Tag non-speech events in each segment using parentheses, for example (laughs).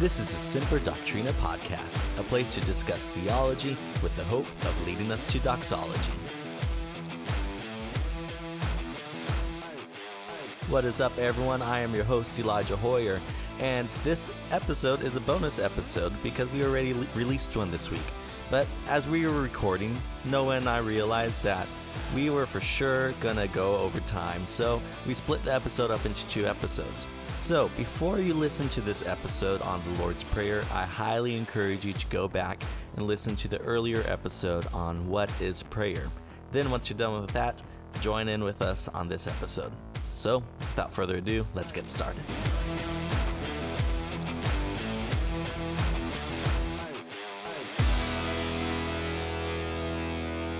This is the Semper Doctrina podcast, a place to discuss theology with the hope of leading us to doxology. What is up, everyone? I am your host, Elijah Hoyer, and this episode is a bonus episode because we already le- released one this week. But as we were recording, Noah and I realized that we were for sure gonna go over time, so we split the episode up into two episodes. So, before you listen to this episode on the Lord's Prayer, I highly encourage you to go back and listen to the earlier episode on what is prayer. Then, once you're done with that, join in with us on this episode. So, without further ado, let's get started.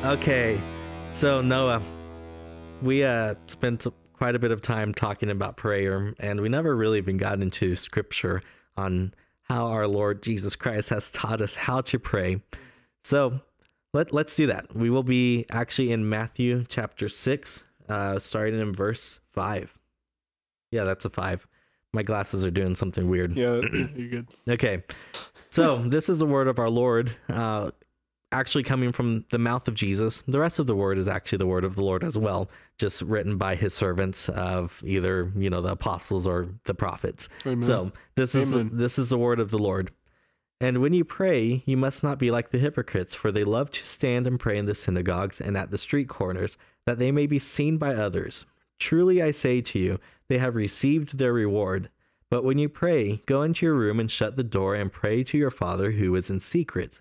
Okay, so Noah, we uh spent quite a bit of time talking about prayer, and we never really even got into scripture on how our Lord Jesus Christ has taught us how to pray. So let let's do that. We will be actually in Matthew chapter six, uh, starting in verse five. Yeah, that's a five. My glasses are doing something weird. Yeah, (clears throat) you're good. Okay. So this is the word of our Lord, uh, actually coming from the mouth of Jesus. The rest of the word is actually the word of the Lord as well, just written by his servants of either, you know, the apostles or the prophets. Amen. So this is the, this is the word of the Lord. And when you pray, you must not be like the hypocrites, for they love to stand and pray in the synagogues and at the street corners, that they may be seen by others. Truly I say to you, they have received their reward. But when you pray, go into your room and shut the door and pray to your Father who is in secret.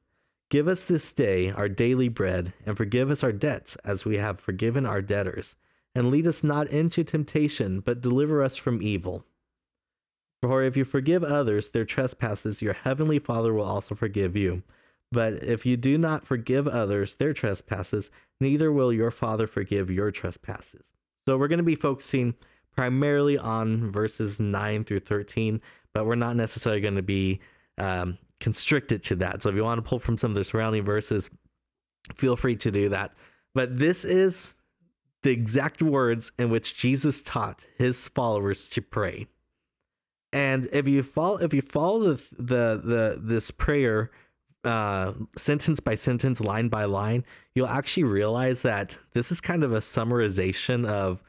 Give us this day our daily bread, and forgive us our debts as we have forgiven our debtors. And lead us not into temptation, but deliver us from evil. For if you forgive others their trespasses, your heavenly Father will also forgive you. But if you do not forgive others their trespasses, neither will your Father forgive your trespasses. So we're going to be focusing primarily on verses 9 through 13, but we're not necessarily going to be um, constricted to that. So if you want to pull from some of the surrounding verses, feel free to do that. But this is the exact words in which Jesus taught his followers to pray. And if you follow if you follow the the, the this prayer uh, sentence by sentence, line by line, you'll actually realize that this is kind of a summarization of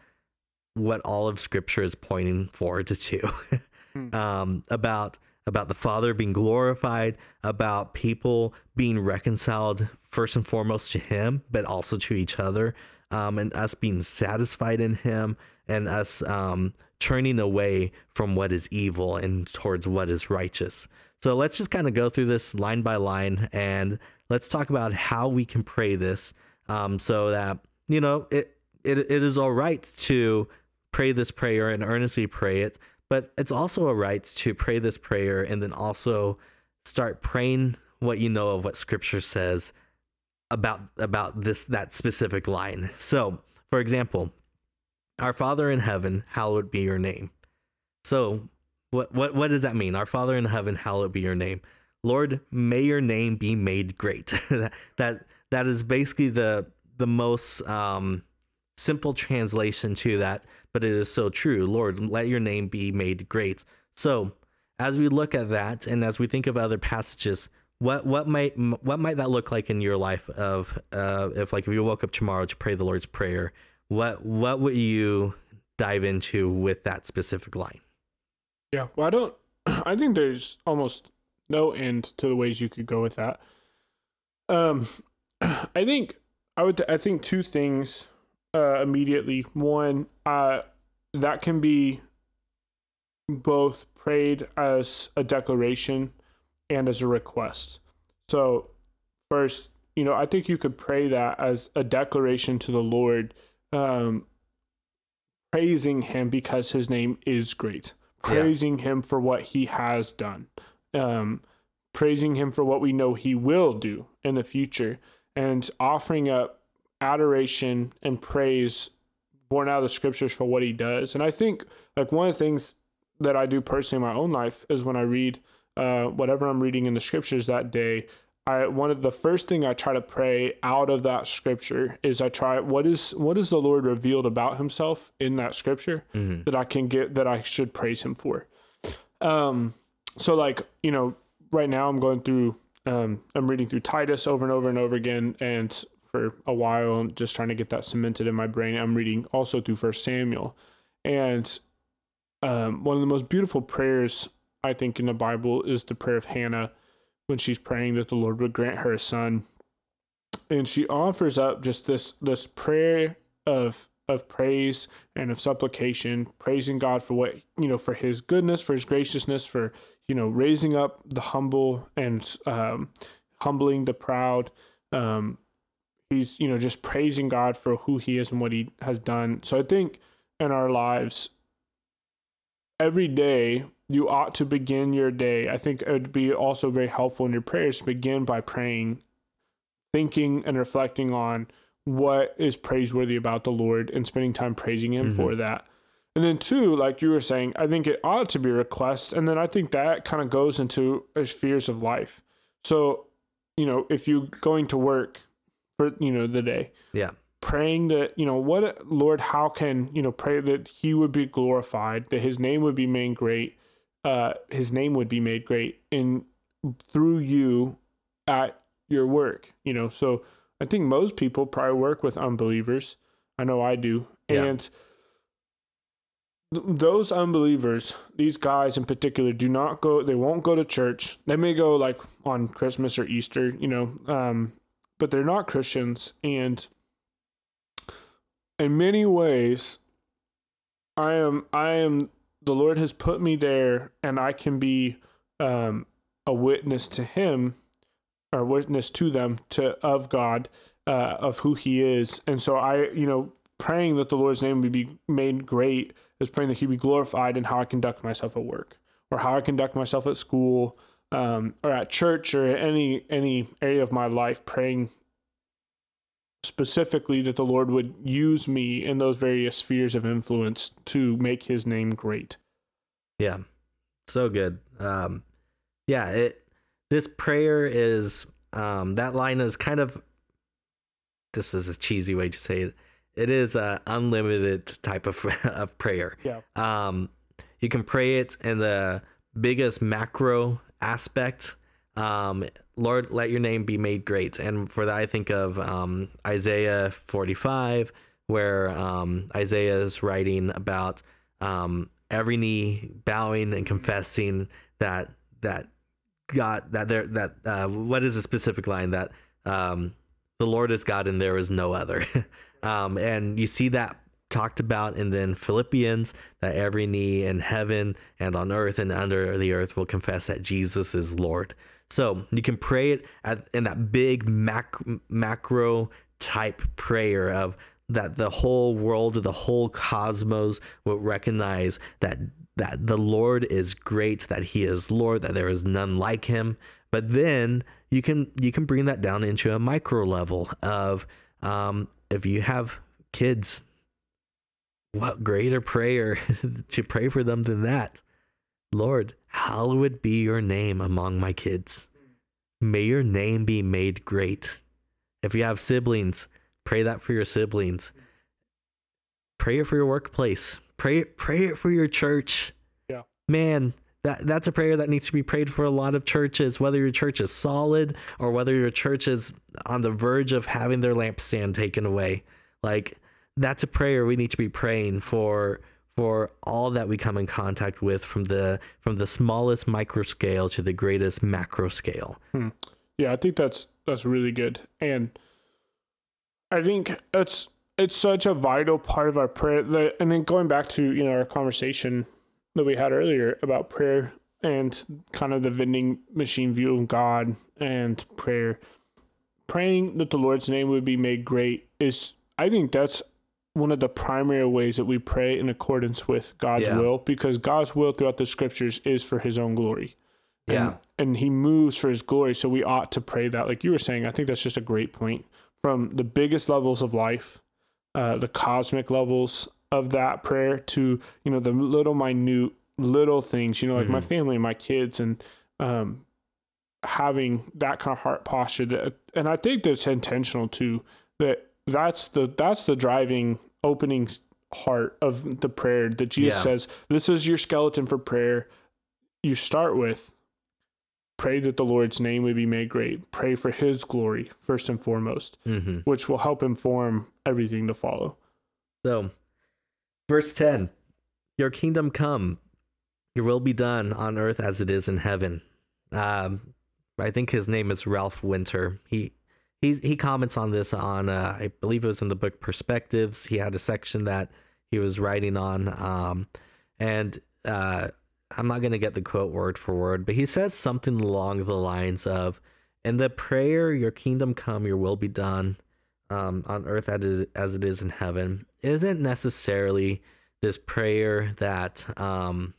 what all of Scripture is pointing forward to, (laughs) Hmm. um, about about the Father being glorified, about people being reconciled first and foremost to Him, but also to each other, um, and us being satisfied in Him, and us um, turning away from what is evil and towards what is righteous. So let's just kind of go through this line by line, and let's talk about how we can pray this, um, so that you know it, it it is all right to pray this prayer and earnestly pray it, but it's also a right to pray this prayer and then also start praying what you know of what Scripture says about about this that specific line. So, for example, our Father in heaven, hallowed be your name. So, what what what does that mean? Our Father in heaven, hallowed be your name. Lord, may your name be made great. (laughs) that, that that is basically the the most um simple translation to that, but it is so true. Lord, let your name be made great. So, as we look at that and as we think of other passages, what what might what might that look like in your life of uh if like if you woke up tomorrow to pray the Lord's prayer, what what would you dive into with that specific line? Yeah. Well, I don't. (clears throat) I think there's almost no end to the ways you could go with that. Um, (clears throat) I think I would. I think two things uh, immediately. One, uh, that can be both prayed as a declaration and as a request. So, first, you know, I think you could pray that as a declaration to the Lord, um, praising Him because His name is great, Yeah. praising Him for what He has done, um, praising him for what we know he will do in the future and offering up adoration and praise born out of the scriptures for what he does. And I think like one of the things that I do personally in my own life is when I read uh, whatever I'm reading in the scriptures that day, I one of the first thing I try to pray out of that scripture is I try what is what is the Lord revealed about himself in that scripture Mhm. that I can get that I should praise him for. Um so like, you know, right now I'm going through um I'm reading through Titus over and over and over again and for a while I'm just trying to get that cemented in my brain. I'm reading also through First Samuel. And um one of the most beautiful prayers I think in the Bible is the prayer of Hannah when she's praying that the Lord would grant her a son. And she offers up just this this prayer of of praise and of supplication, praising God for what you know, for His goodness, for His graciousness, for you know, raising up the humble and um, humbling the proud. Um, he's you know just praising God for who He is and what He has done. So I think in our lives, every day you ought to begin your day. I think it would be also very helpful in your prayers to begin by praying, thinking and reflecting on what is praiseworthy about the Lord and spending time praising Him Mhm. for that. And then two, like you were saying, I think it ought to be a request. And then I think that kind of goes into fears of life. So, you know, if you're going to work for, you know, the day, Yeah. praying that you know what lord how can you know pray that he would be glorified that his name would be made great uh his name would be made great in through you at your work you know? So i think most people probably work with unbelievers. I know i do. Yeah. and those unbelievers these guys in particular do not go they won't go to church. They may go like on christmas or easter you know um but they're not christians. And in many ways i am i am the lord has put me there and i can be um a witness to him or witness to them to of god uh of who he is. And so i you know praying that the lord's name would be made great is praying that he be glorified in how i conduct myself at work or how i conduct myself at school um, or at church or any any area of my life praying specifically that the Lord would use me in those various spheres of influence to make his name great. Yeah. So good. Um yeah, it this prayer is um that line is kind of this is a cheesy way to say it. It is a unlimited type of (laughs) of prayer. Yeah. Um you can pray it in the biggest macro aspect. Um Lord, let your name be made great. And for that I think of um Isaiah 45 where um Isaiah is writing about um every knee bowing and confessing that that God that there that uh, what is a specific line that um, the Lord is God and there is no other, (laughs) um, and you see that talked about in then Philippians that every knee in heaven and on earth and under the earth will confess that Jesus is Lord. So you can pray it at, in that big mac, macro type prayer of that the whole world, the whole cosmos will recognize that that the Lord is great, that He is Lord, that there is none like Him. But then you can you can bring that down into a micro level of um, if you have kids, what greater prayer (laughs) to pray for them than that? Lord, hallowed be your name among my kids. May your name be made great. If you have siblings, pray that for your siblings. Pray it for your workplace. Pray it. pray it for your church. Yeah. Man, that that's a prayer that needs to be prayed for a lot of churches, whether your church is solid or whether your church is on the verge of having their lampstand taken away. Like that's a prayer we need to be praying for for all that we come in contact with from the from the smallest micro scale to the greatest macro scale. Hmm. Yeah, I think that's that's really good. And I think that's it's such a vital part of our prayer that and then going back to, you know, our conversation that we had earlier about prayer and kind of the vending machine view of God and prayer. Praying that the Lord's name would be made great is I think that's one of the primary ways that we pray in accordance with God's Yeah. will because God's will throughout the scriptures is for his own glory. And, Yeah. and he moves for his glory. So we ought to pray that. Like you were saying, I think that's just a great point. From the biggest levels of life, uh, the cosmic levels of that prayer to, you know, the little minute little things, you know, like my Mhm. family, and my kids, and um, having that kind of heart posture that and I think that's intentional too. That that's the that's the driving opening heart of the prayer that Jesus Yeah. says, This is your skeleton for prayer. You start with pray that the Lord's name would be made great. Pray for his glory first and foremost, Mm-hmm. which will help inform everything to follow. So, verse 10 Your kingdom come, your will be done on earth as it is in heaven. Um, I think his name is Ralph Winter. He he he comments on this on uh, I believe it was in the book Perspectives. He had a section that he was writing on, um, and uh, I'm not gonna get the quote word for word, but he says something along the lines of, "In the prayer, your kingdom come, your will be done." um, on earth as it, as it is in heaven isn't necessarily this prayer that um,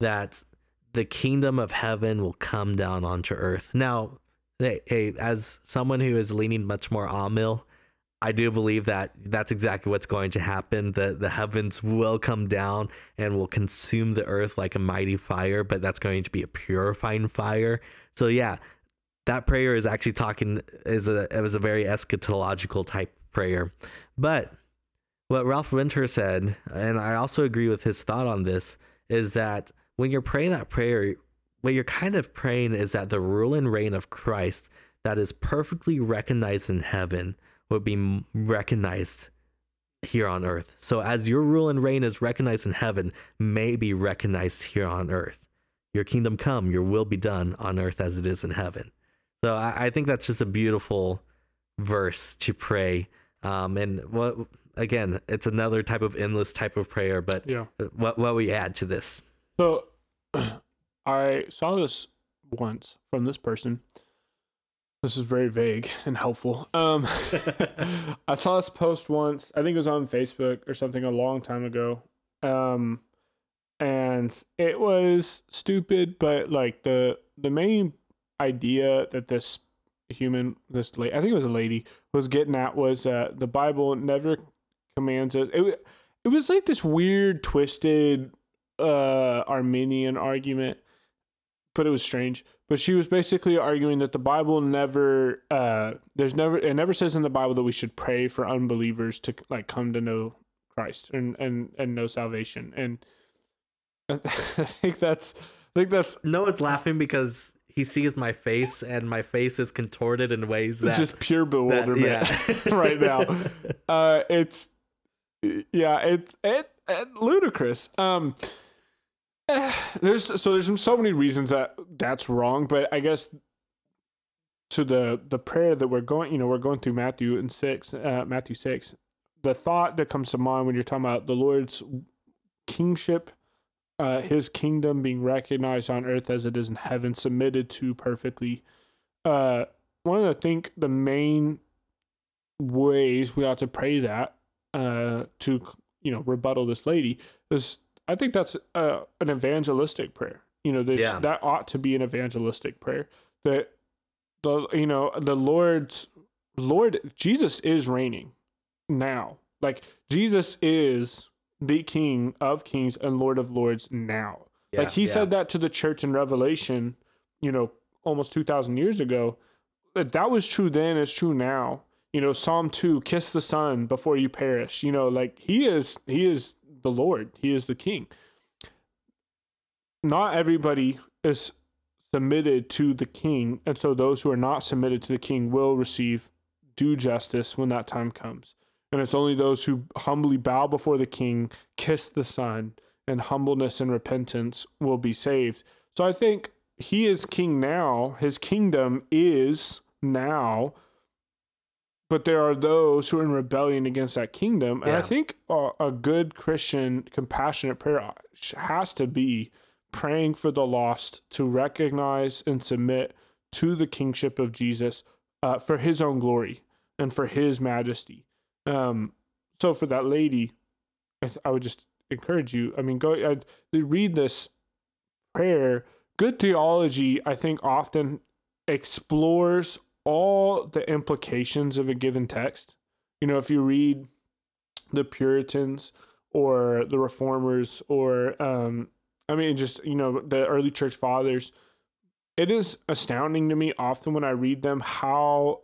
that the kingdom of heaven will come down onto earth. Now, hey, as someone who is leaning much more amil, I do believe that that's exactly what's going to happen. The the heavens will come down and will consume the earth like a mighty fire, but that's going to be a purifying fire. So yeah, that prayer is actually talking is a it was a very eschatological type prayer. But what Ralph Winter said, and I also agree with his thought on this, is that when you're praying that prayer, what you're kind of praying is that the rule and reign of Christ that is perfectly recognized in heaven would be recognized here on earth. So as your rule and reign is recognized in heaven, may be recognized here on earth. Your kingdom come, your will be done on earth as it is in heaven. So I, I think that's just a beautiful verse to pray. Um, and what again, it's another type of endless type of prayer, but Yeah. what what we add to this? So (clears throat) I saw this once from this person. This is very vague and helpful. Um, (laughs) (laughs) I saw this post once. I think it was on Facebook or something a long time ago. Um, and it was stupid, but like the the main idea that this human, this lady, I think it was a lady, was getting at was uh, the Bible never commands us. It it was like this weird, twisted uh Arminian argument, but it was strange. But she was basically arguing that the Bible never uh there's never it never says in the Bible that we should pray for unbelievers to like come to know Christ and and and know salvation. And (laughs) I think that's I think that's No laughing because he sees my face and my face is contorted in ways that just pure that- bewilderment yeah. (laughs) right now. (laughs) Uh it's yeah, it's it, it ludicrous. Um (sighs) there's so there's so many reasons that that's wrong, but I guess to the the prayer that we're going, you know, we're going through Matthew and 6, uh Matthew 6. The thought that comes to mind when you're talking about the Lord's kingship uh, his kingdom being recognized on earth as it is in heaven, submitted to perfectly. Uh, one of the think the main ways we ought to pray that uh, to you know rebuttal this lady is I think that's uh, an evangelistic prayer. You know, this Yeah. that ought to be an evangelistic prayer. That the you know the Lord's Lord Jesus is reigning now. Like Jesus is the King of Kings and Lord of Lords now. like he said that to the church in Revelation, you know, almost 2000 years ago. That that was true then, it's true now. You know, Psalm 2, kiss the son before you perish. You know, like he is he is the Lord. He is the king. Not everybody is submitted to the king, and so those who are not submitted to the king will receive due justice when that time comes. And it's only those who humbly bow before the king, kiss the son, and humbleness and repentance will be saved. So I think he is king now. His kingdom is now. But there are those who are in rebellion against that kingdom. And I think a, a good Christian, compassionate prayer has to be praying for the lost to recognize and submit to the kingship of Jesus uh, for his own glory and for his majesty. Um, so for that lady, I, th- I would just encourage you. I mean, go I'd, read this prayer. good theology, I think, often explores all the implications of a given text. You know, if you read the Puritans or the Reformers or, um, I mean, just, you know, the early church fathers, it is astounding to me often when I read them how,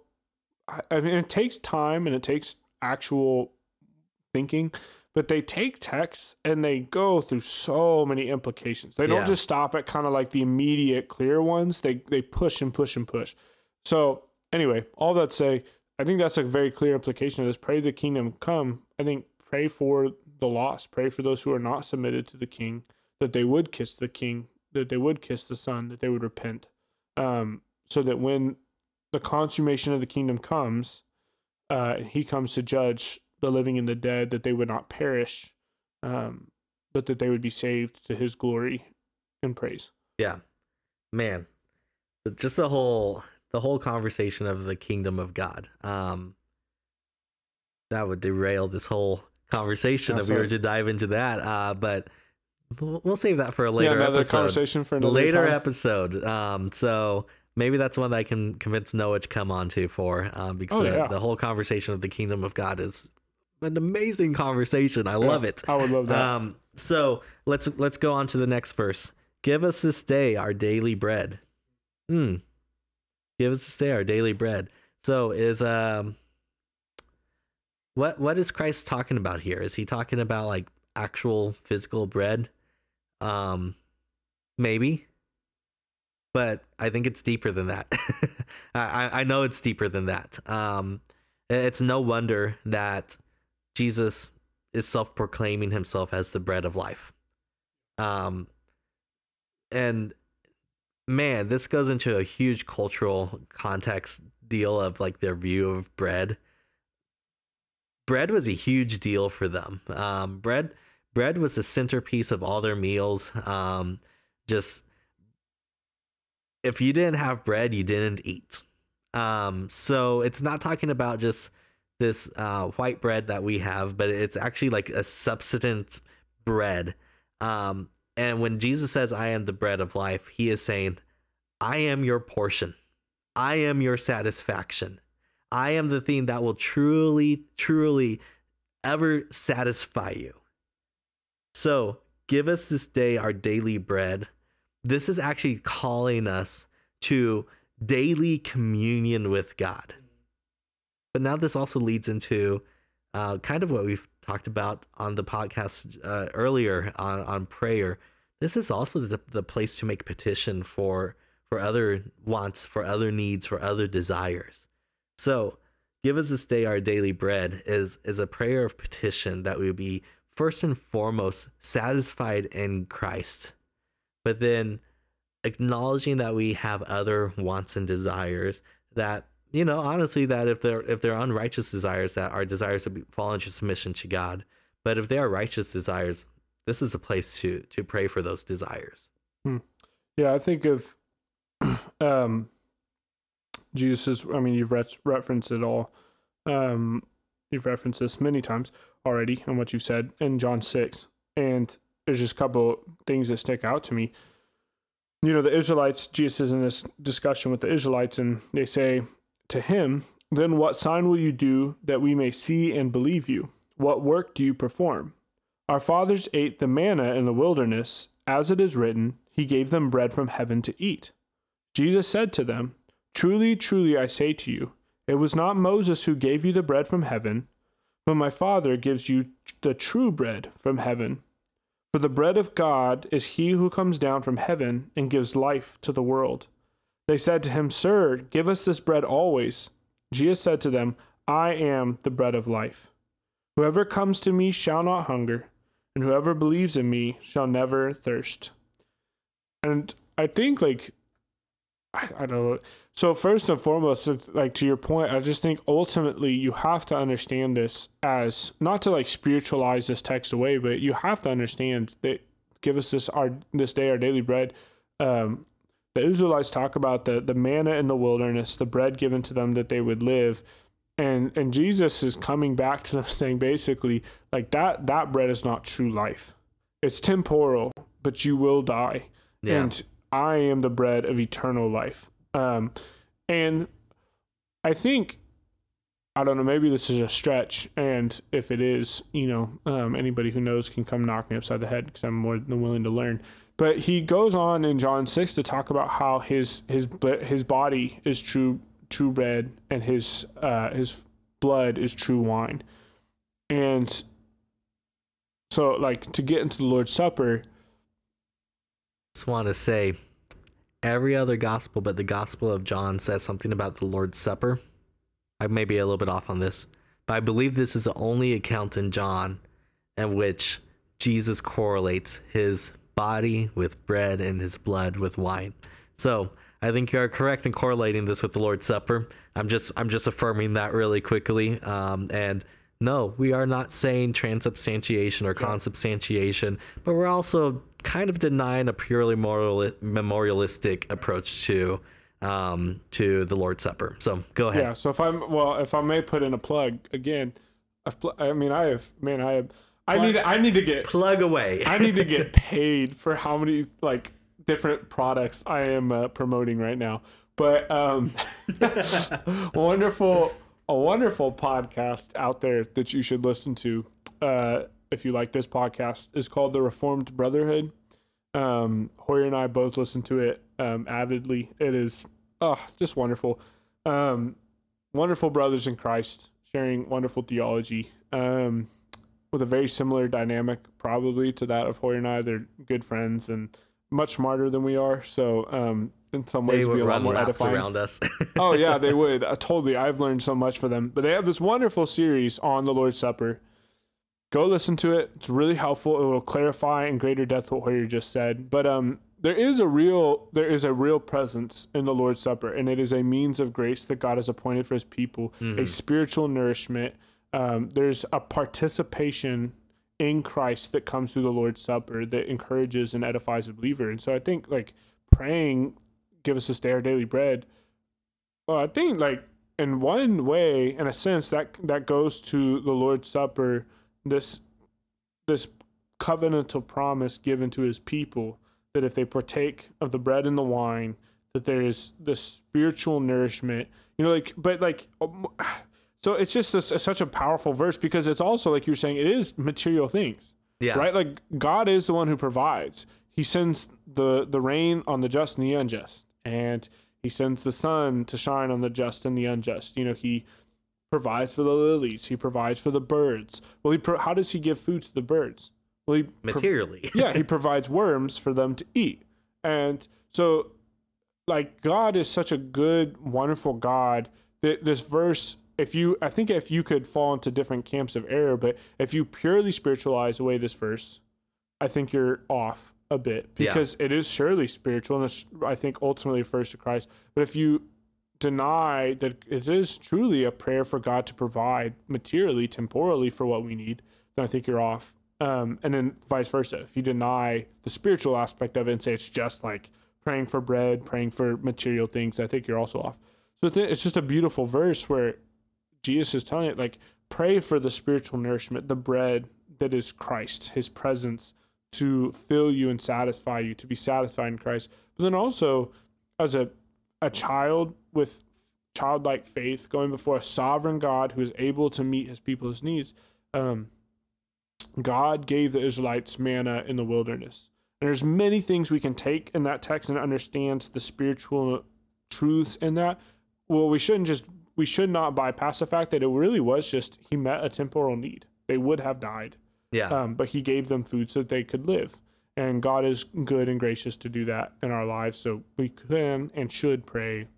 I mean, it takes time and it takes actual thinking but they take texts and they go through so many implications. They don't Yeah. just stop at kind of like the immediate clear ones. They they push and push and push. So anyway, all that say, I think that's a very clear implication of this. Pray the kingdom come. I think pray for the lost. Pray for those who are not submitted to the king, that they would kiss the king, that they would kiss the son, that they would repent. Um, so that when the consummation of the kingdom comes, uh, he comes to judge the living and the dead, that they would not perish, um, but that they would be saved to his glory and praise. Yeah. Man. Just the whole the whole conversation of the kingdom of God. Um that would derail this whole conversation That's if we were to dive into that. Uh but we'll save that for a later episode yeah, another episode. conversation for another later time. episode. Um so maybe that's one that I can convince Noah to come on to for um because Oh, the, yeah. the whole conversation of the kingdom of God is an amazing conversation. I love Yeah, it. I would love that. Um, so let's let's go on to the next verse. Give us this day our daily bread. Hmm. Give us this day our daily bread. So is um what what is Christ talking about here? Is he talking about like actual physical bread? Um maybe. But I think it's deeper than that. (laughs) I, I- know it's deeper than that. Um it's no wonder that Jesus is self-proclaiming himself as the bread of life. Um and man, this goes into a huge cultural context deal of like their view of bread. Bread was a huge deal for them. Um bread bread was the centerpiece of all their meals. Um just if you didn't have bread, you didn't eat. Um so it's not talking about just this uh, white bread that we have, but it's actually like a subsistent bread. Um, and when Jesus says, I am the bread of life, he is saying, I am your portion. I am your satisfaction. I am the thing that will truly, truly ever satisfy you. So give us this day our daily bread. This is actually calling us to daily communion with God. But now this also leads into uh, kind of what we've talked about on the podcast uh, earlier on, on prayer. This is also the, the place to make petition for for other wants, for other needs, for other desires. So, give us this day our daily bread is is a prayer of petition that we be first and foremost satisfied in Christ, but then acknowledging that we have other wants and desires that you know honestly that if they're if they're unrighteous desires that our desires to be, fall into submission to god but if they are righteous desires this is a place to to pray for those desires Yeah, I think of (clears throat) um Jesus' I mean you've re- referenced it all. Um you've referenced this many times already and what you've said in John 6. And there's just a couple things that stick out to me. You know, the Israelites, Jesus is in this discussion with the Israelites and they say to him, "Then what sign will you do that we may see and believe you? What work do you perform?" Our fathers ate the manna in the wilderness, as it is written, He gave them bread from heaven to eat. Jesus said to them, Truly, truly, I say to you, it was not Moses who gave you the bread from heaven, but my Father gives you the true bread from heaven. For the bread of God is he who comes down from heaven and gives life to the world. They said to him, Sir, give us this bread always. Jesus said to them, I am the bread of life. Whoever comes to me shall not hunger, and whoever believes in me shall never thirst. And I think, like, I, I don't know. So, first and foremost, like, to your point, I just think ultimately you have to understand this as not to like spiritualize this text away, but you have to understand that give us this our this day our daily bread. Um, the Israelites talk about the the manna in the wilderness, the bread given to them that they would live, and and Jesus is coming back to them (laughs) saying basically like that that bread is not true life. It's temporal, but you will die. yeah And I am the bread of eternal life. Um, and I think I don't know. Maybe this is a stretch, and if it is, you know, um, anybody who knows can come knock me upside the head because I'm more than willing to learn. But he goes on in John six to talk about how his his his body is true true bread and his uh, his blood is true wine, and so like to get into the Lord's Supper. Just want to say, every other gospel but the Gospel of John says something about the Lord's Supper I may be a little bit off on this, but I believe this is the only account in John in which Jesus correlates his body with bread and his blood with wine. So I think you are correct in correlating this with the Lord's Supper. I'm just I'm just affirming that really quickly. Um, and no, we are not saying transubstantiation or consubstantiation, but we're also kind of denying a purely moral, memorialistic approach to um, to the Lord's Supper. So go ahead. Yeah. So if I'm well, if I may put in a plug again, pl- i mean, I have man, I have. Plug, I need. I need to get plug away. I need to (laughs) get paid for how many like different products I am uh, promoting right now. But um, (laughs) wonderful, a wonderful podcast out there that you should listen to. Uh, if you like this podcast, is called the Reformed Brotherhood. Um, Hoyer and I both listen to it um, avidly. It is oh, just wonderful. Um, wonderful brothers in Christ sharing wonderful theology um, with a very similar dynamic, probably to that of Hoyer and I. They're good friends and much smarter than we are. So um, in some ways, they would be a run lot more edifying. around us. (laughs) oh yeah, they (laughs) would. Uh, totally. I've learned so much from them. But they have this wonderful series on the Lord's Supper. Go listen to it. It's really helpful. It will clarify in greater depth what Hoyer just said. But um, there is a real there is a real presence in the Lord's Supper, and it is a means of grace that God has appointed for His people, mm-hmm. a spiritual nourishment. Um, there's a participation in Christ that comes through the Lord's Supper that encourages and edifies a believer. And so I think like praying, give us this day our daily bread. Well, I think like in one way, in a sense, that that goes to the Lord's Supper, this this covenantal promise given to His people that if they partake of the bread and the wine, that there is this spiritual nourishment. You know, like, but like, um, so it's just a, such a powerful verse because it's also like you're saying, it is material things. Yeah. Right. Like God is the one who provides. He sends the the rain on the just and the unjust, and He sends the sun to shine on the just and the unjust. You know, He provides for the lilies. He provides for the birds. Well, he pro- how does He give food to the birds? Well, he materially. (laughs) yeah, he provides worms for them to eat. And so like God is such a good, wonderful God that this verse if you I think if you could fall into different camps of error, but if you purely spiritualize away this verse, I think you're off a bit because yeah. it is surely spiritual and I think ultimately refers to Christ. But if you deny that it is truly a prayer for God to provide materially, temporally for what we need, then I think you're off. Um, and then vice versa. If you deny the spiritual aspect of it and say it's just like praying for bread, praying for material things, I think you're also off. So it's just a beautiful verse where Jesus is telling it like pray for the spiritual nourishment, the bread that is Christ, His presence to fill you and satisfy you, to be satisfied in Christ. But then also as a a child with childlike faith going before a sovereign God who is able to meet His people's needs. Um, God gave the Israelites manna in the wilderness. And there's many things we can take in that text and understand the spiritual truths in that. Well, we shouldn't just we should not bypass the fact that it really was just he met a temporal need. They would have died. Yeah. Um, but he gave them food so that they could live. And God is good and gracious to do that in our lives. So we can and should pray,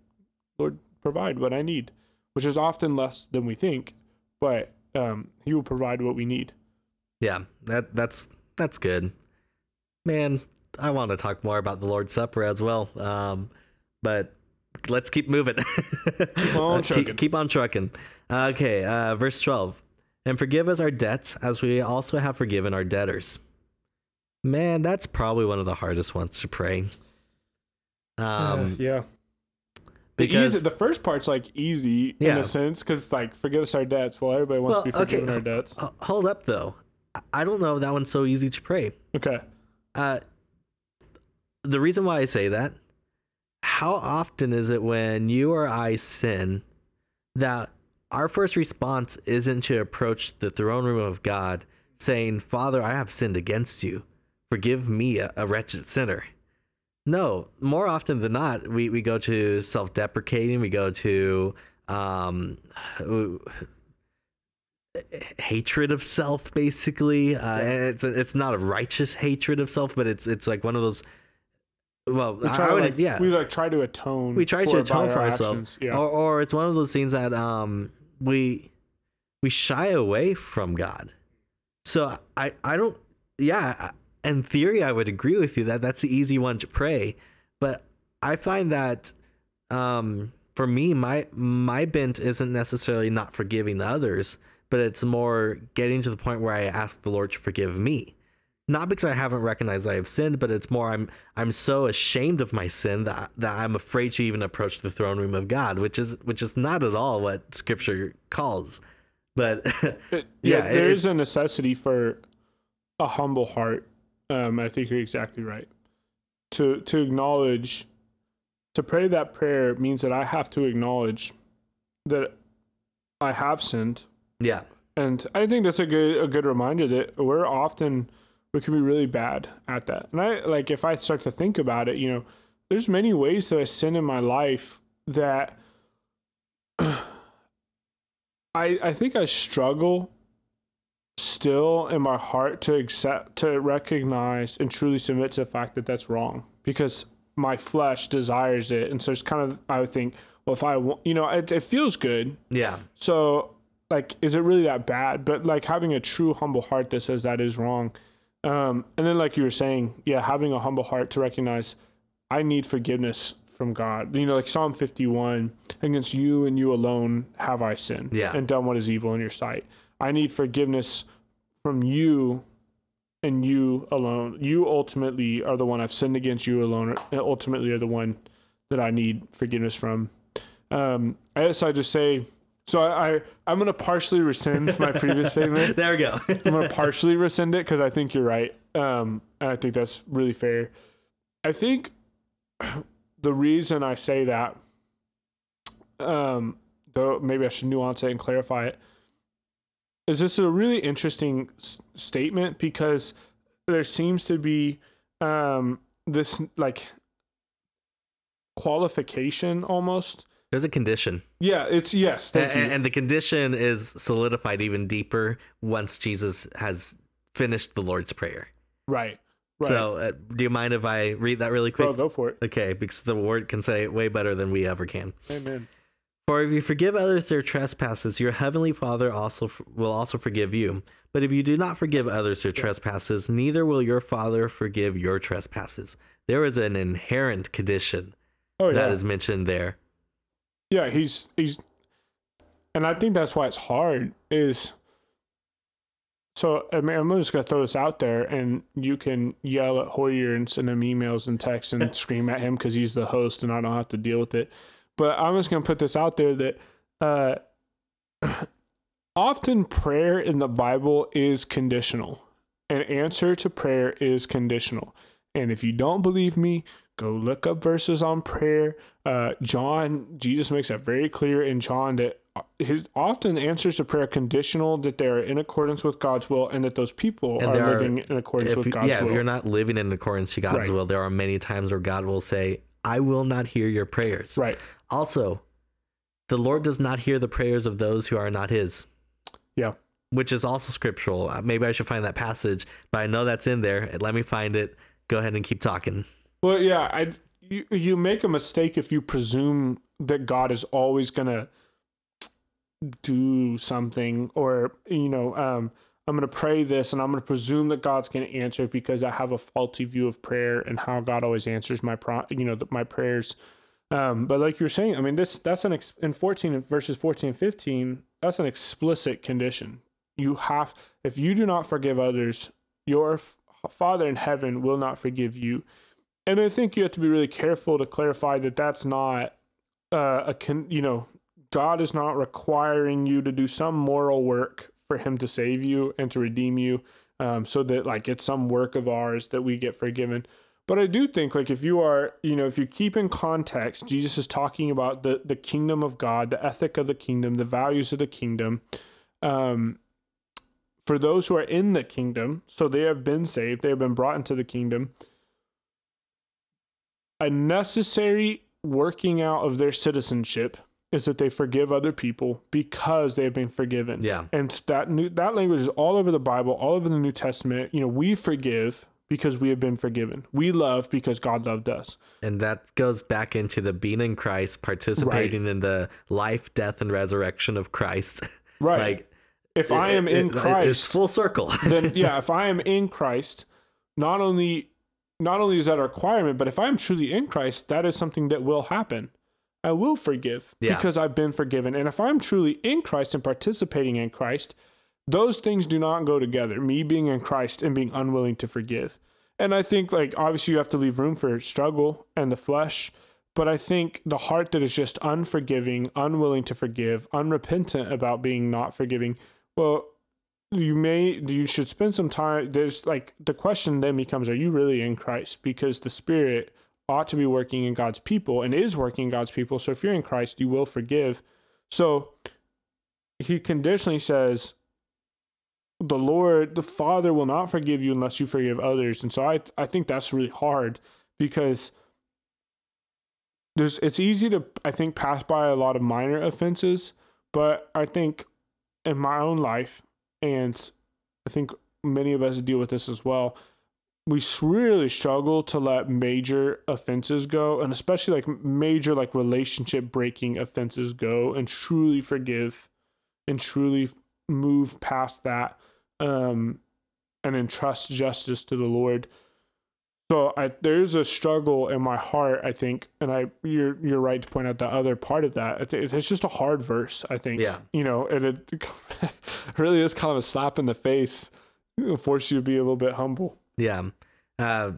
Lord, provide what I need, which is often less than we think, but um, He will provide what we need. Yeah, that that's that's good. Man, I want to talk more about the Lord's Supper as well. Um, but let's keep moving. (laughs) keep on trucking. Keep, keep on trucking. Okay, uh, verse 12. And forgive us our debts as we also have forgiven our debtors. Man, that's probably one of the hardest ones to pray. Um, uh, yeah. Because the, easy, the, first part's like easy yeah. in a sense, because like forgive us our debts. Well, everybody wants well, to be forgiven okay. our debts. Hold up, though. I don't know if that one's so easy to pray. Okay. Uh, the reason why I say that, how often is it when you or I sin that our first response isn't to approach the throne room of God saying, Father, I have sinned against you. Forgive me, a, a wretched sinner. No, more often than not, we, we go to self deprecating, we go to um, (sighs) hatred of self, basically. Uh, it's it's not a righteous hatred of self, but it's it's like one of those. Well, We I try to like, yeah, we like try to atone. we try for to atone our for ourselves. Yeah. or, or it's one of those things that um we we shy away from god so i i don't yeah in theory i would agree with you that that's the easy one to pray but i find that um for me my my bent isn't necessarily not forgiving others but it's more getting to the point where i ask the lord to forgive me not because I haven't recognized I have sinned, but it's more I'm I'm so ashamed of my sin that that I'm afraid to even approach the throne room of God, which is which is not at all what Scripture calls. But (laughs) It- Yeah, yeah, there it- is a necessity for a humble heart. Um, I think you're exactly right. To to acknowledge, to pray that prayer means that I have to acknowledge that I have sinned, yeah, and I think that's a good a good reminder that we're often we can be really bad at that. And I like if I start to think about it, you know, there's many ways that I sin in my life that (clears throat) I I think I struggle still in my heart to accept to recognize and truly submit to the fact that that's wrong because my flesh desires it and so it's kind of I would think well if I want you know it, it feels good yeah, so, like, is it really that bad? But like having a true humble heart that says that is wrong. Um, and then like you were saying, yeah, having a humble heart to recognize I need forgiveness from God. You know, like Psalm 51, against you and you alone have I sinned Yeah. and done what is evil in your sight. I need forgiveness from you and you alone. You ultimately are the one I've sinned against you alone. and Ultimately are the one that I need forgiveness from. Um, I guess I just say, so I, I I'm gonna partially rescind my previous (laughs) statement. there we go. I'm gonna partially rescind it because I think you're right. Um, I think that's really fair. I think (sighs) the reason I say that, um, though maybe I should nuance it and clarify it, is this a really interesting s- statement because there seems to be um this like qualification almost. There's a condition, Yeah, it's yes. Thank and, you. and the condition is solidified even deeper once Jesus has finished the Lord's prayer. right. Right. So, uh, do you mind if I read that really quick? Bro, go for it. Okay, because the word can say it way better than we ever can. Amen. For if you forgive others their trespasses, your heavenly Father also f- will also forgive you. But if you do not forgive others their trespasses, neither will your Father forgive your trespasses. There is an inherent condition Oh yeah. that is mentioned there. Yeah, he's he's and I think that's why it's hard is so I mean, I'm just gonna throw this out there, and you can yell at Hoyer and send him emails and texts and (laughs) scream at him because he's the host, and I don't have to deal with it. But I'm just gonna put this out there that uh, (clears throat) often prayer in the Bible is conditional. An answer to prayer is conditional. And if you don't believe me, go look up verses on prayer. Uh, John, Jesus makes that very clear in John that his often answers to prayer conditional, that they are in accordance with God's will, and that those people are are- living in accordance with you- God's yeah, will. if you're not living in accordance to God's Right. will, there are many times where God will say, I will not hear your prayers. right. Also, the Lord does not hear the prayers of those who are not his. Yeah. Which is also scriptural. Uh, Maybe I should find that passage, but I know that's in there. Let me find it. Go ahead and keep talking. Well, yeah, I you you make a mistake if you presume that God is always gonna do something, or you know, um, I'm gonna pray this, and I'm gonna presume that God's gonna answer because I have a faulty view of prayer and how God always answers my pro, you know, my prayers. Um, but like you're saying, I mean, this that's an ex- in 14 verses 14 and 15. That's an explicit condition. You have, if you do not forgive others, your f- Father in heaven will not forgive you. And I think you have to be really careful to clarify that that's not uh, a con- you know God is not requiring you to do some moral work for Him to save you and to redeem you, um, so that like it's some work of ours that we get forgiven. But I do think like if you are, you know, if you keep in context, Jesus is talking about the the kingdom of God, the ethic of the kingdom, the values of the kingdom. Um for those who are in the kingdom, so they have been saved, they have been brought into the kingdom. A necessary working out of their citizenship is that they forgive other people because they have been forgiven. Yeah. And that new that language is all over the Bible, all over the New Testament. You know, we forgive because we have been forgiven. We love because God loved us. And that goes back into the being in Christ, participating in the life, death, and resurrection of Christ. (laughs) Right. like if I am it- in it- it's Christ, full circle. (laughs) then yeah, if I am in Christ, not only not only is that a requirement, but if I am truly in Christ, that is something that will happen. I will forgive Yeah. because I've been forgiven. And if I'm truly in Christ and participating in Christ, those things do not go together. Me being in Christ and being unwilling to forgive. And I think like obviously you have to leave room for struggle and the flesh, but I think the heart that is just unforgiving, unwilling to forgive, unrepentant about being not forgiving, well, you may you should spend some time there's like the question then becomes are you really in Christ? Because the spirit ought to be working in God's people and is working in God's people. So if you're in Christ you will forgive. So he conditionally says the Lord the Father will not forgive you unless you forgive others. And so I I think that's really hard because there's it's easy to I think pass by a lot of minor offenses but I think in my own life and I think many of us deal with this as well. We really struggle to let major offenses go, and especially like major like relationship breaking offenses go, and truly forgive, and truly move past that, um, and entrust justice to the Lord. So I there's a struggle in my heart, I think, and I you're you're right to point out the other part of that. It's just a hard verse, I think. Yeah. You know, and it (laughs) really is kind of a slap in the face. It'll force you to be a little bit humble. Yeah. Uh,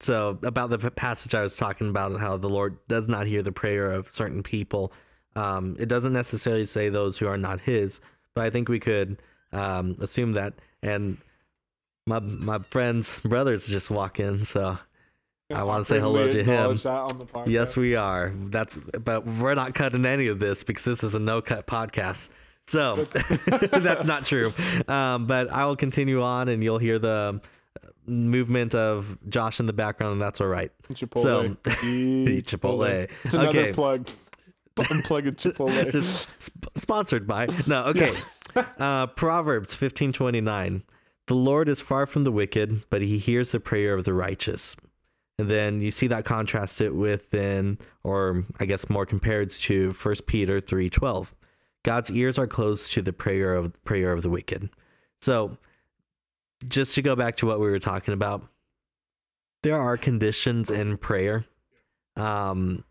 so about the passage I was talking about, and how the Lord does not hear the prayer of certain people. Um, it doesn't necessarily say those who are not His, but I think we could um, assume that. And my my friends, brothers, just walk in, so I wanna say hello to him. Acknowledge that on the podcast. yes, we are. That's but we're not cutting any of this because this is a no cut podcast. So that's (laughs) not true. Um, but I will continue on, and you'll hear the movement of Josh in the background, and that's all right. Chipotle. So- Eat (laughs) Chipotle. It's another Okay. plug. Unplug a (laughs) Chipotle. Just sp- sponsored by no. Okay. uh, Proverbs fifteen twenty nine. The Lord is far from the wicked, but He hears the prayer of the righteous. And then you see that contrasted with then, or I guess more compared to First Peter three twelve. God's ears are closed to the prayer of prayer of the wicked. So, just to go back to what we were talking about, there are conditions in prayer. Um,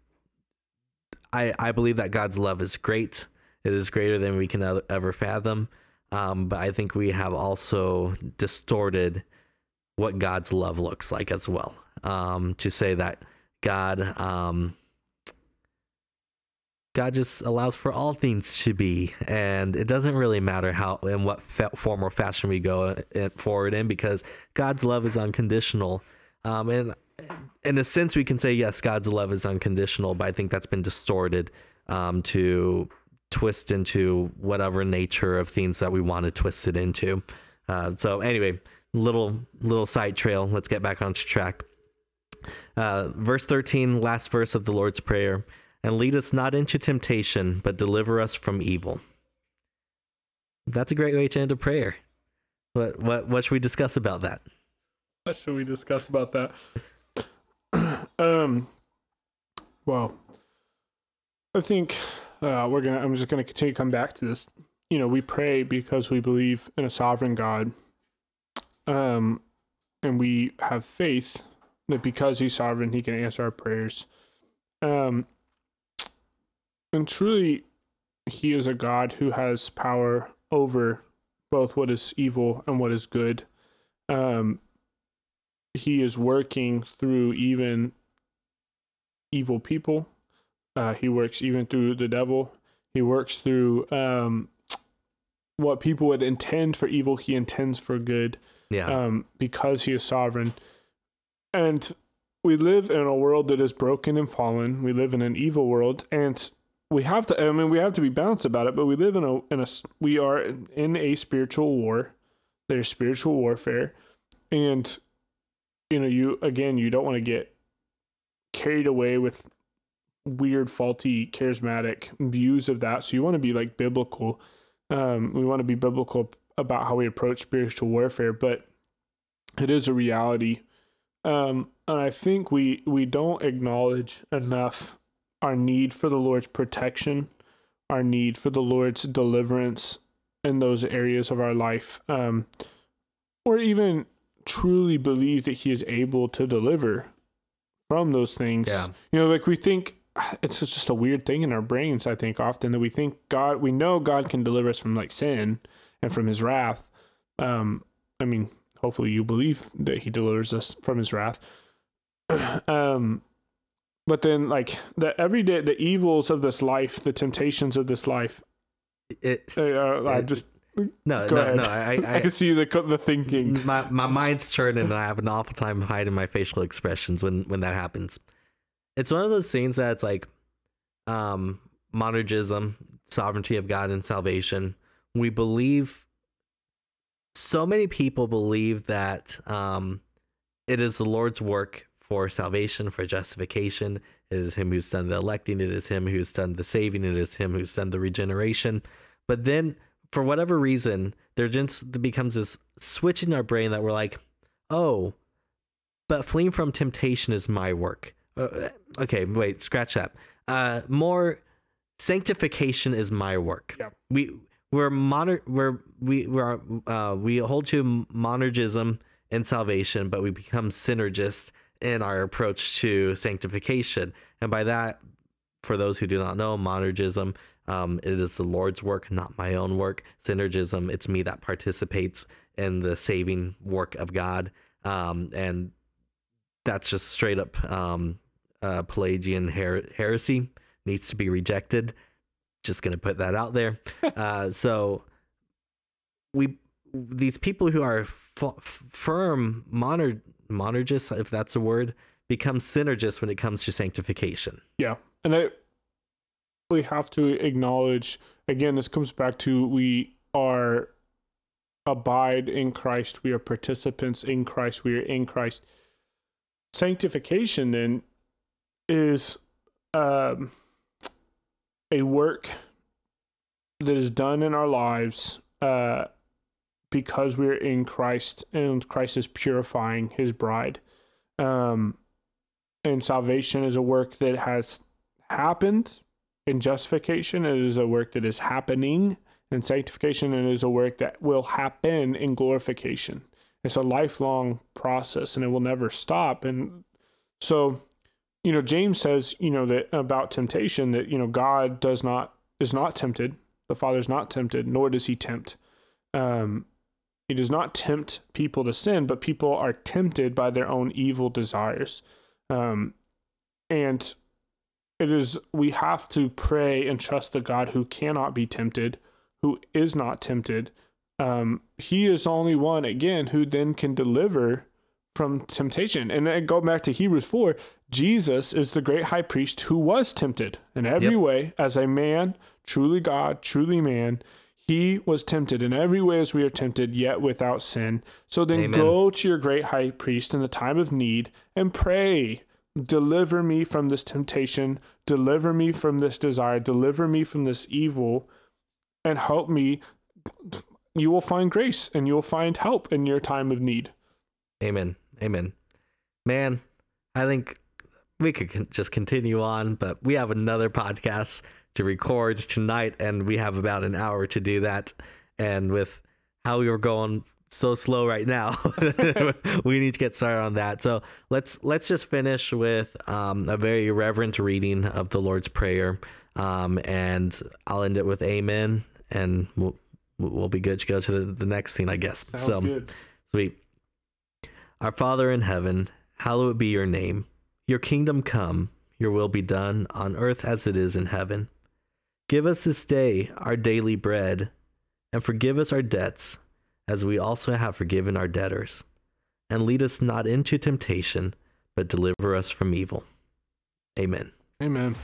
I I believe that God's love is great. It is greater than we can ever fathom. Um, but I think we have also distorted what God's love looks like as well. Um, to say that God um, God just allows for all things to be, and it doesn't really matter how and what form or fashion we go in, forward in, because God's love is unconditional. Um, and in a sense, we can say yes, God's love is unconditional, but I think that's been distorted um, to twist into whatever nature of things that we want to twist it into. Uh, so anyway, little little side trail. Let's get back on track. Uh, verse 13, last verse of the Lord's Prayer. And lead us not into temptation, but deliver us from evil. That's a great way to end a prayer. What what what should we discuss about that? What should we discuss about that? (clears throat) um, well, I think uh, we're gonna. I'm just gonna continue to come back to this. You know, we pray because we believe in a sovereign God, um, and we have faith that because He's sovereign, He can answer our prayers. Um, and truly, He is a God who has power over both what is evil and what is good. Um, he is working through even evil people. Uh, he works even through the devil. He works through um, what people would intend for evil. He intends for good Yeah. um, because he is sovereign. And we live in a world that is broken and fallen. We live in an evil world, and we have to. I mean, we have to be balanced about it. But we live in a in a we are in a spiritual war. There's spiritual warfare, and you know, you again, you don't want to get carried away with weird, faulty, charismatic views of that. So you want to be like biblical. Um, we want to be biblical about how we approach spiritual warfare, but it is a reality. Um, and I think we we don't acknowledge enough our need for the Lord's protection, our need for the Lord's deliverance in those areas of our life, um, or even truly believe that He is able to deliver from those things. Yeah. You know, like we think it's just a weird thing in our brains. I think often that we think God, we know God can deliver us from like sin and from His wrath. Um, I mean, hopefully you believe that He delivers us from His wrath. (clears throat) um, but then like the everyday, the evils of this life, the temptations of this life. It. Uh, I just No, Go no, ahead. no. I, I (laughs) I, can see the the thinking. my my mind's turning, and I have an awful time hiding my facial expressions when when that happens. It's one of those things that's like, um, monergism, sovereignty of God, and salvation. We believe. So many people believe that um, it is the Lord's work for salvation, for justification. It is Him who's done the electing. It is Him who's done the saving. It is Him who's done the regeneration. But then, for whatever reason, there just becomes this switch in our brain that we're like, oh, but fleeing from temptation is my work. Uh, okay, wait, scratch that. Uh, more sanctification is my work. Yeah. We we're moner we're we we're uh we hold to monergism and salvation, but we become synergist in our approach to sanctification. And by that, for those who do not know, monergism, um, it is the Lord's work, not my own work. Synergism, it's me that participates in the saving work of God. Um, and that's just straight up um, uh, Pelagian her- heresy, needs to be rejected. Just gonna put that out there. (laughs) uh, so we these people who are f- firm moner monergists, if that's a word, become synergists when it comes to sanctification. Yeah. And I we have to acknowledge again this comes back to we are abide in Christ, we are participants in Christ, we are in Christ. Sanctification then is um, a work that is done in our lives uh, because we're in Christ and Christ is purifying his bride. Um, and salvation is a work that has happened in justification. It is a work that is happening in sanctification, and it is a work that will happen in glorification. It's a lifelong process, and it will never stop. And so, you know, James says, you know, that about temptation that you know God does not is not tempted. The Father is not tempted, nor does He tempt. Um, he does not tempt people to sin, but people are tempted by their own evil desires. Um, and it is we have to pray and trust the God who cannot be tempted, who is not tempted. Um, he is only one again who then can deliver from temptation. And then go back to Hebrews 4, Jesus is the great high priest who was tempted in every Yep. way as a man, truly God, truly man. He was tempted in every way as we are tempted, yet without sin. So then Amen. go to your great high priest in the time of need and pray. Deliver me from this temptation. Deliver me from this desire. Deliver me from this evil and help me. You will find grace and you will find help in your time of need. Amen. Amen. Man, I think we could just continue on, but we have another podcast to record tonight, and we have about an hour to do that. And with how we were going so slow right now, (laughs) we need to get started on that. So let's let's just finish with um, a very reverent reading of the Lord's Prayer, um, and I'll end it with Amen, and we'll we'll be good to go to the, the next scene, I guess. Sounds so good. sweet. Our Father in heaven, hallowed be your name. Your kingdom come, your will be done on earth as it is in heaven. Give us this day our daily bread, and forgive us our debts, as we also have forgiven our debtors. And lead us not into temptation, but deliver us from evil. Amen. Amen.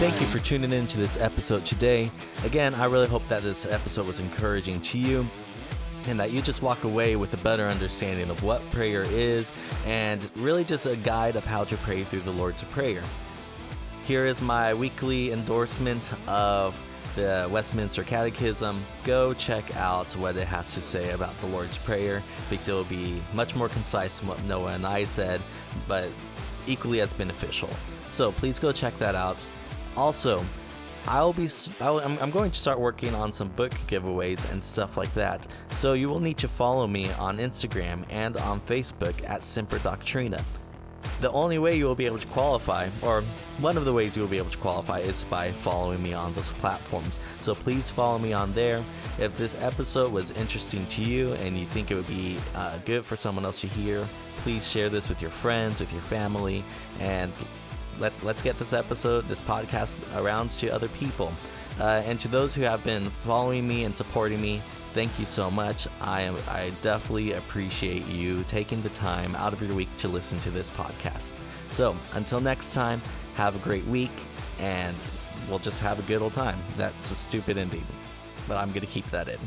Thank you for tuning in to this episode today. Again, I really hope that this episode was encouraging to you and that you just walk away with a better understanding of what prayer is and really just a guide of how to pray through the Lord's Prayer. Here is my weekly endorsement of the Westminster Catechism. Go check out what it has to say about the Lord's Prayer because it will be much more concise than what Noah and I said, but equally as beneficial. So please go check that out. Also, I'll be I'll, I'm, going to start working on some book giveaways and stuff like that. So you will need to follow me on Instagram and on Facebook at Semper Doctrina. The only way you will be able to qualify, or one of the ways you will be able to qualify, is by following me on those platforms. So please follow me on there. If this episode was interesting to you and you think it would be uh, good for someone else to hear, please share this with your friends, with your family, and let's let's get this episode, this podcast around to other people. Uh, and to those who have been following me and supporting me, thank you so much. I am I definitely appreciate you taking the time out of your week to listen to this podcast. So until next time, have a great week, and we'll just have a good old time. That's a stupid ending, but I'm gonna keep that in.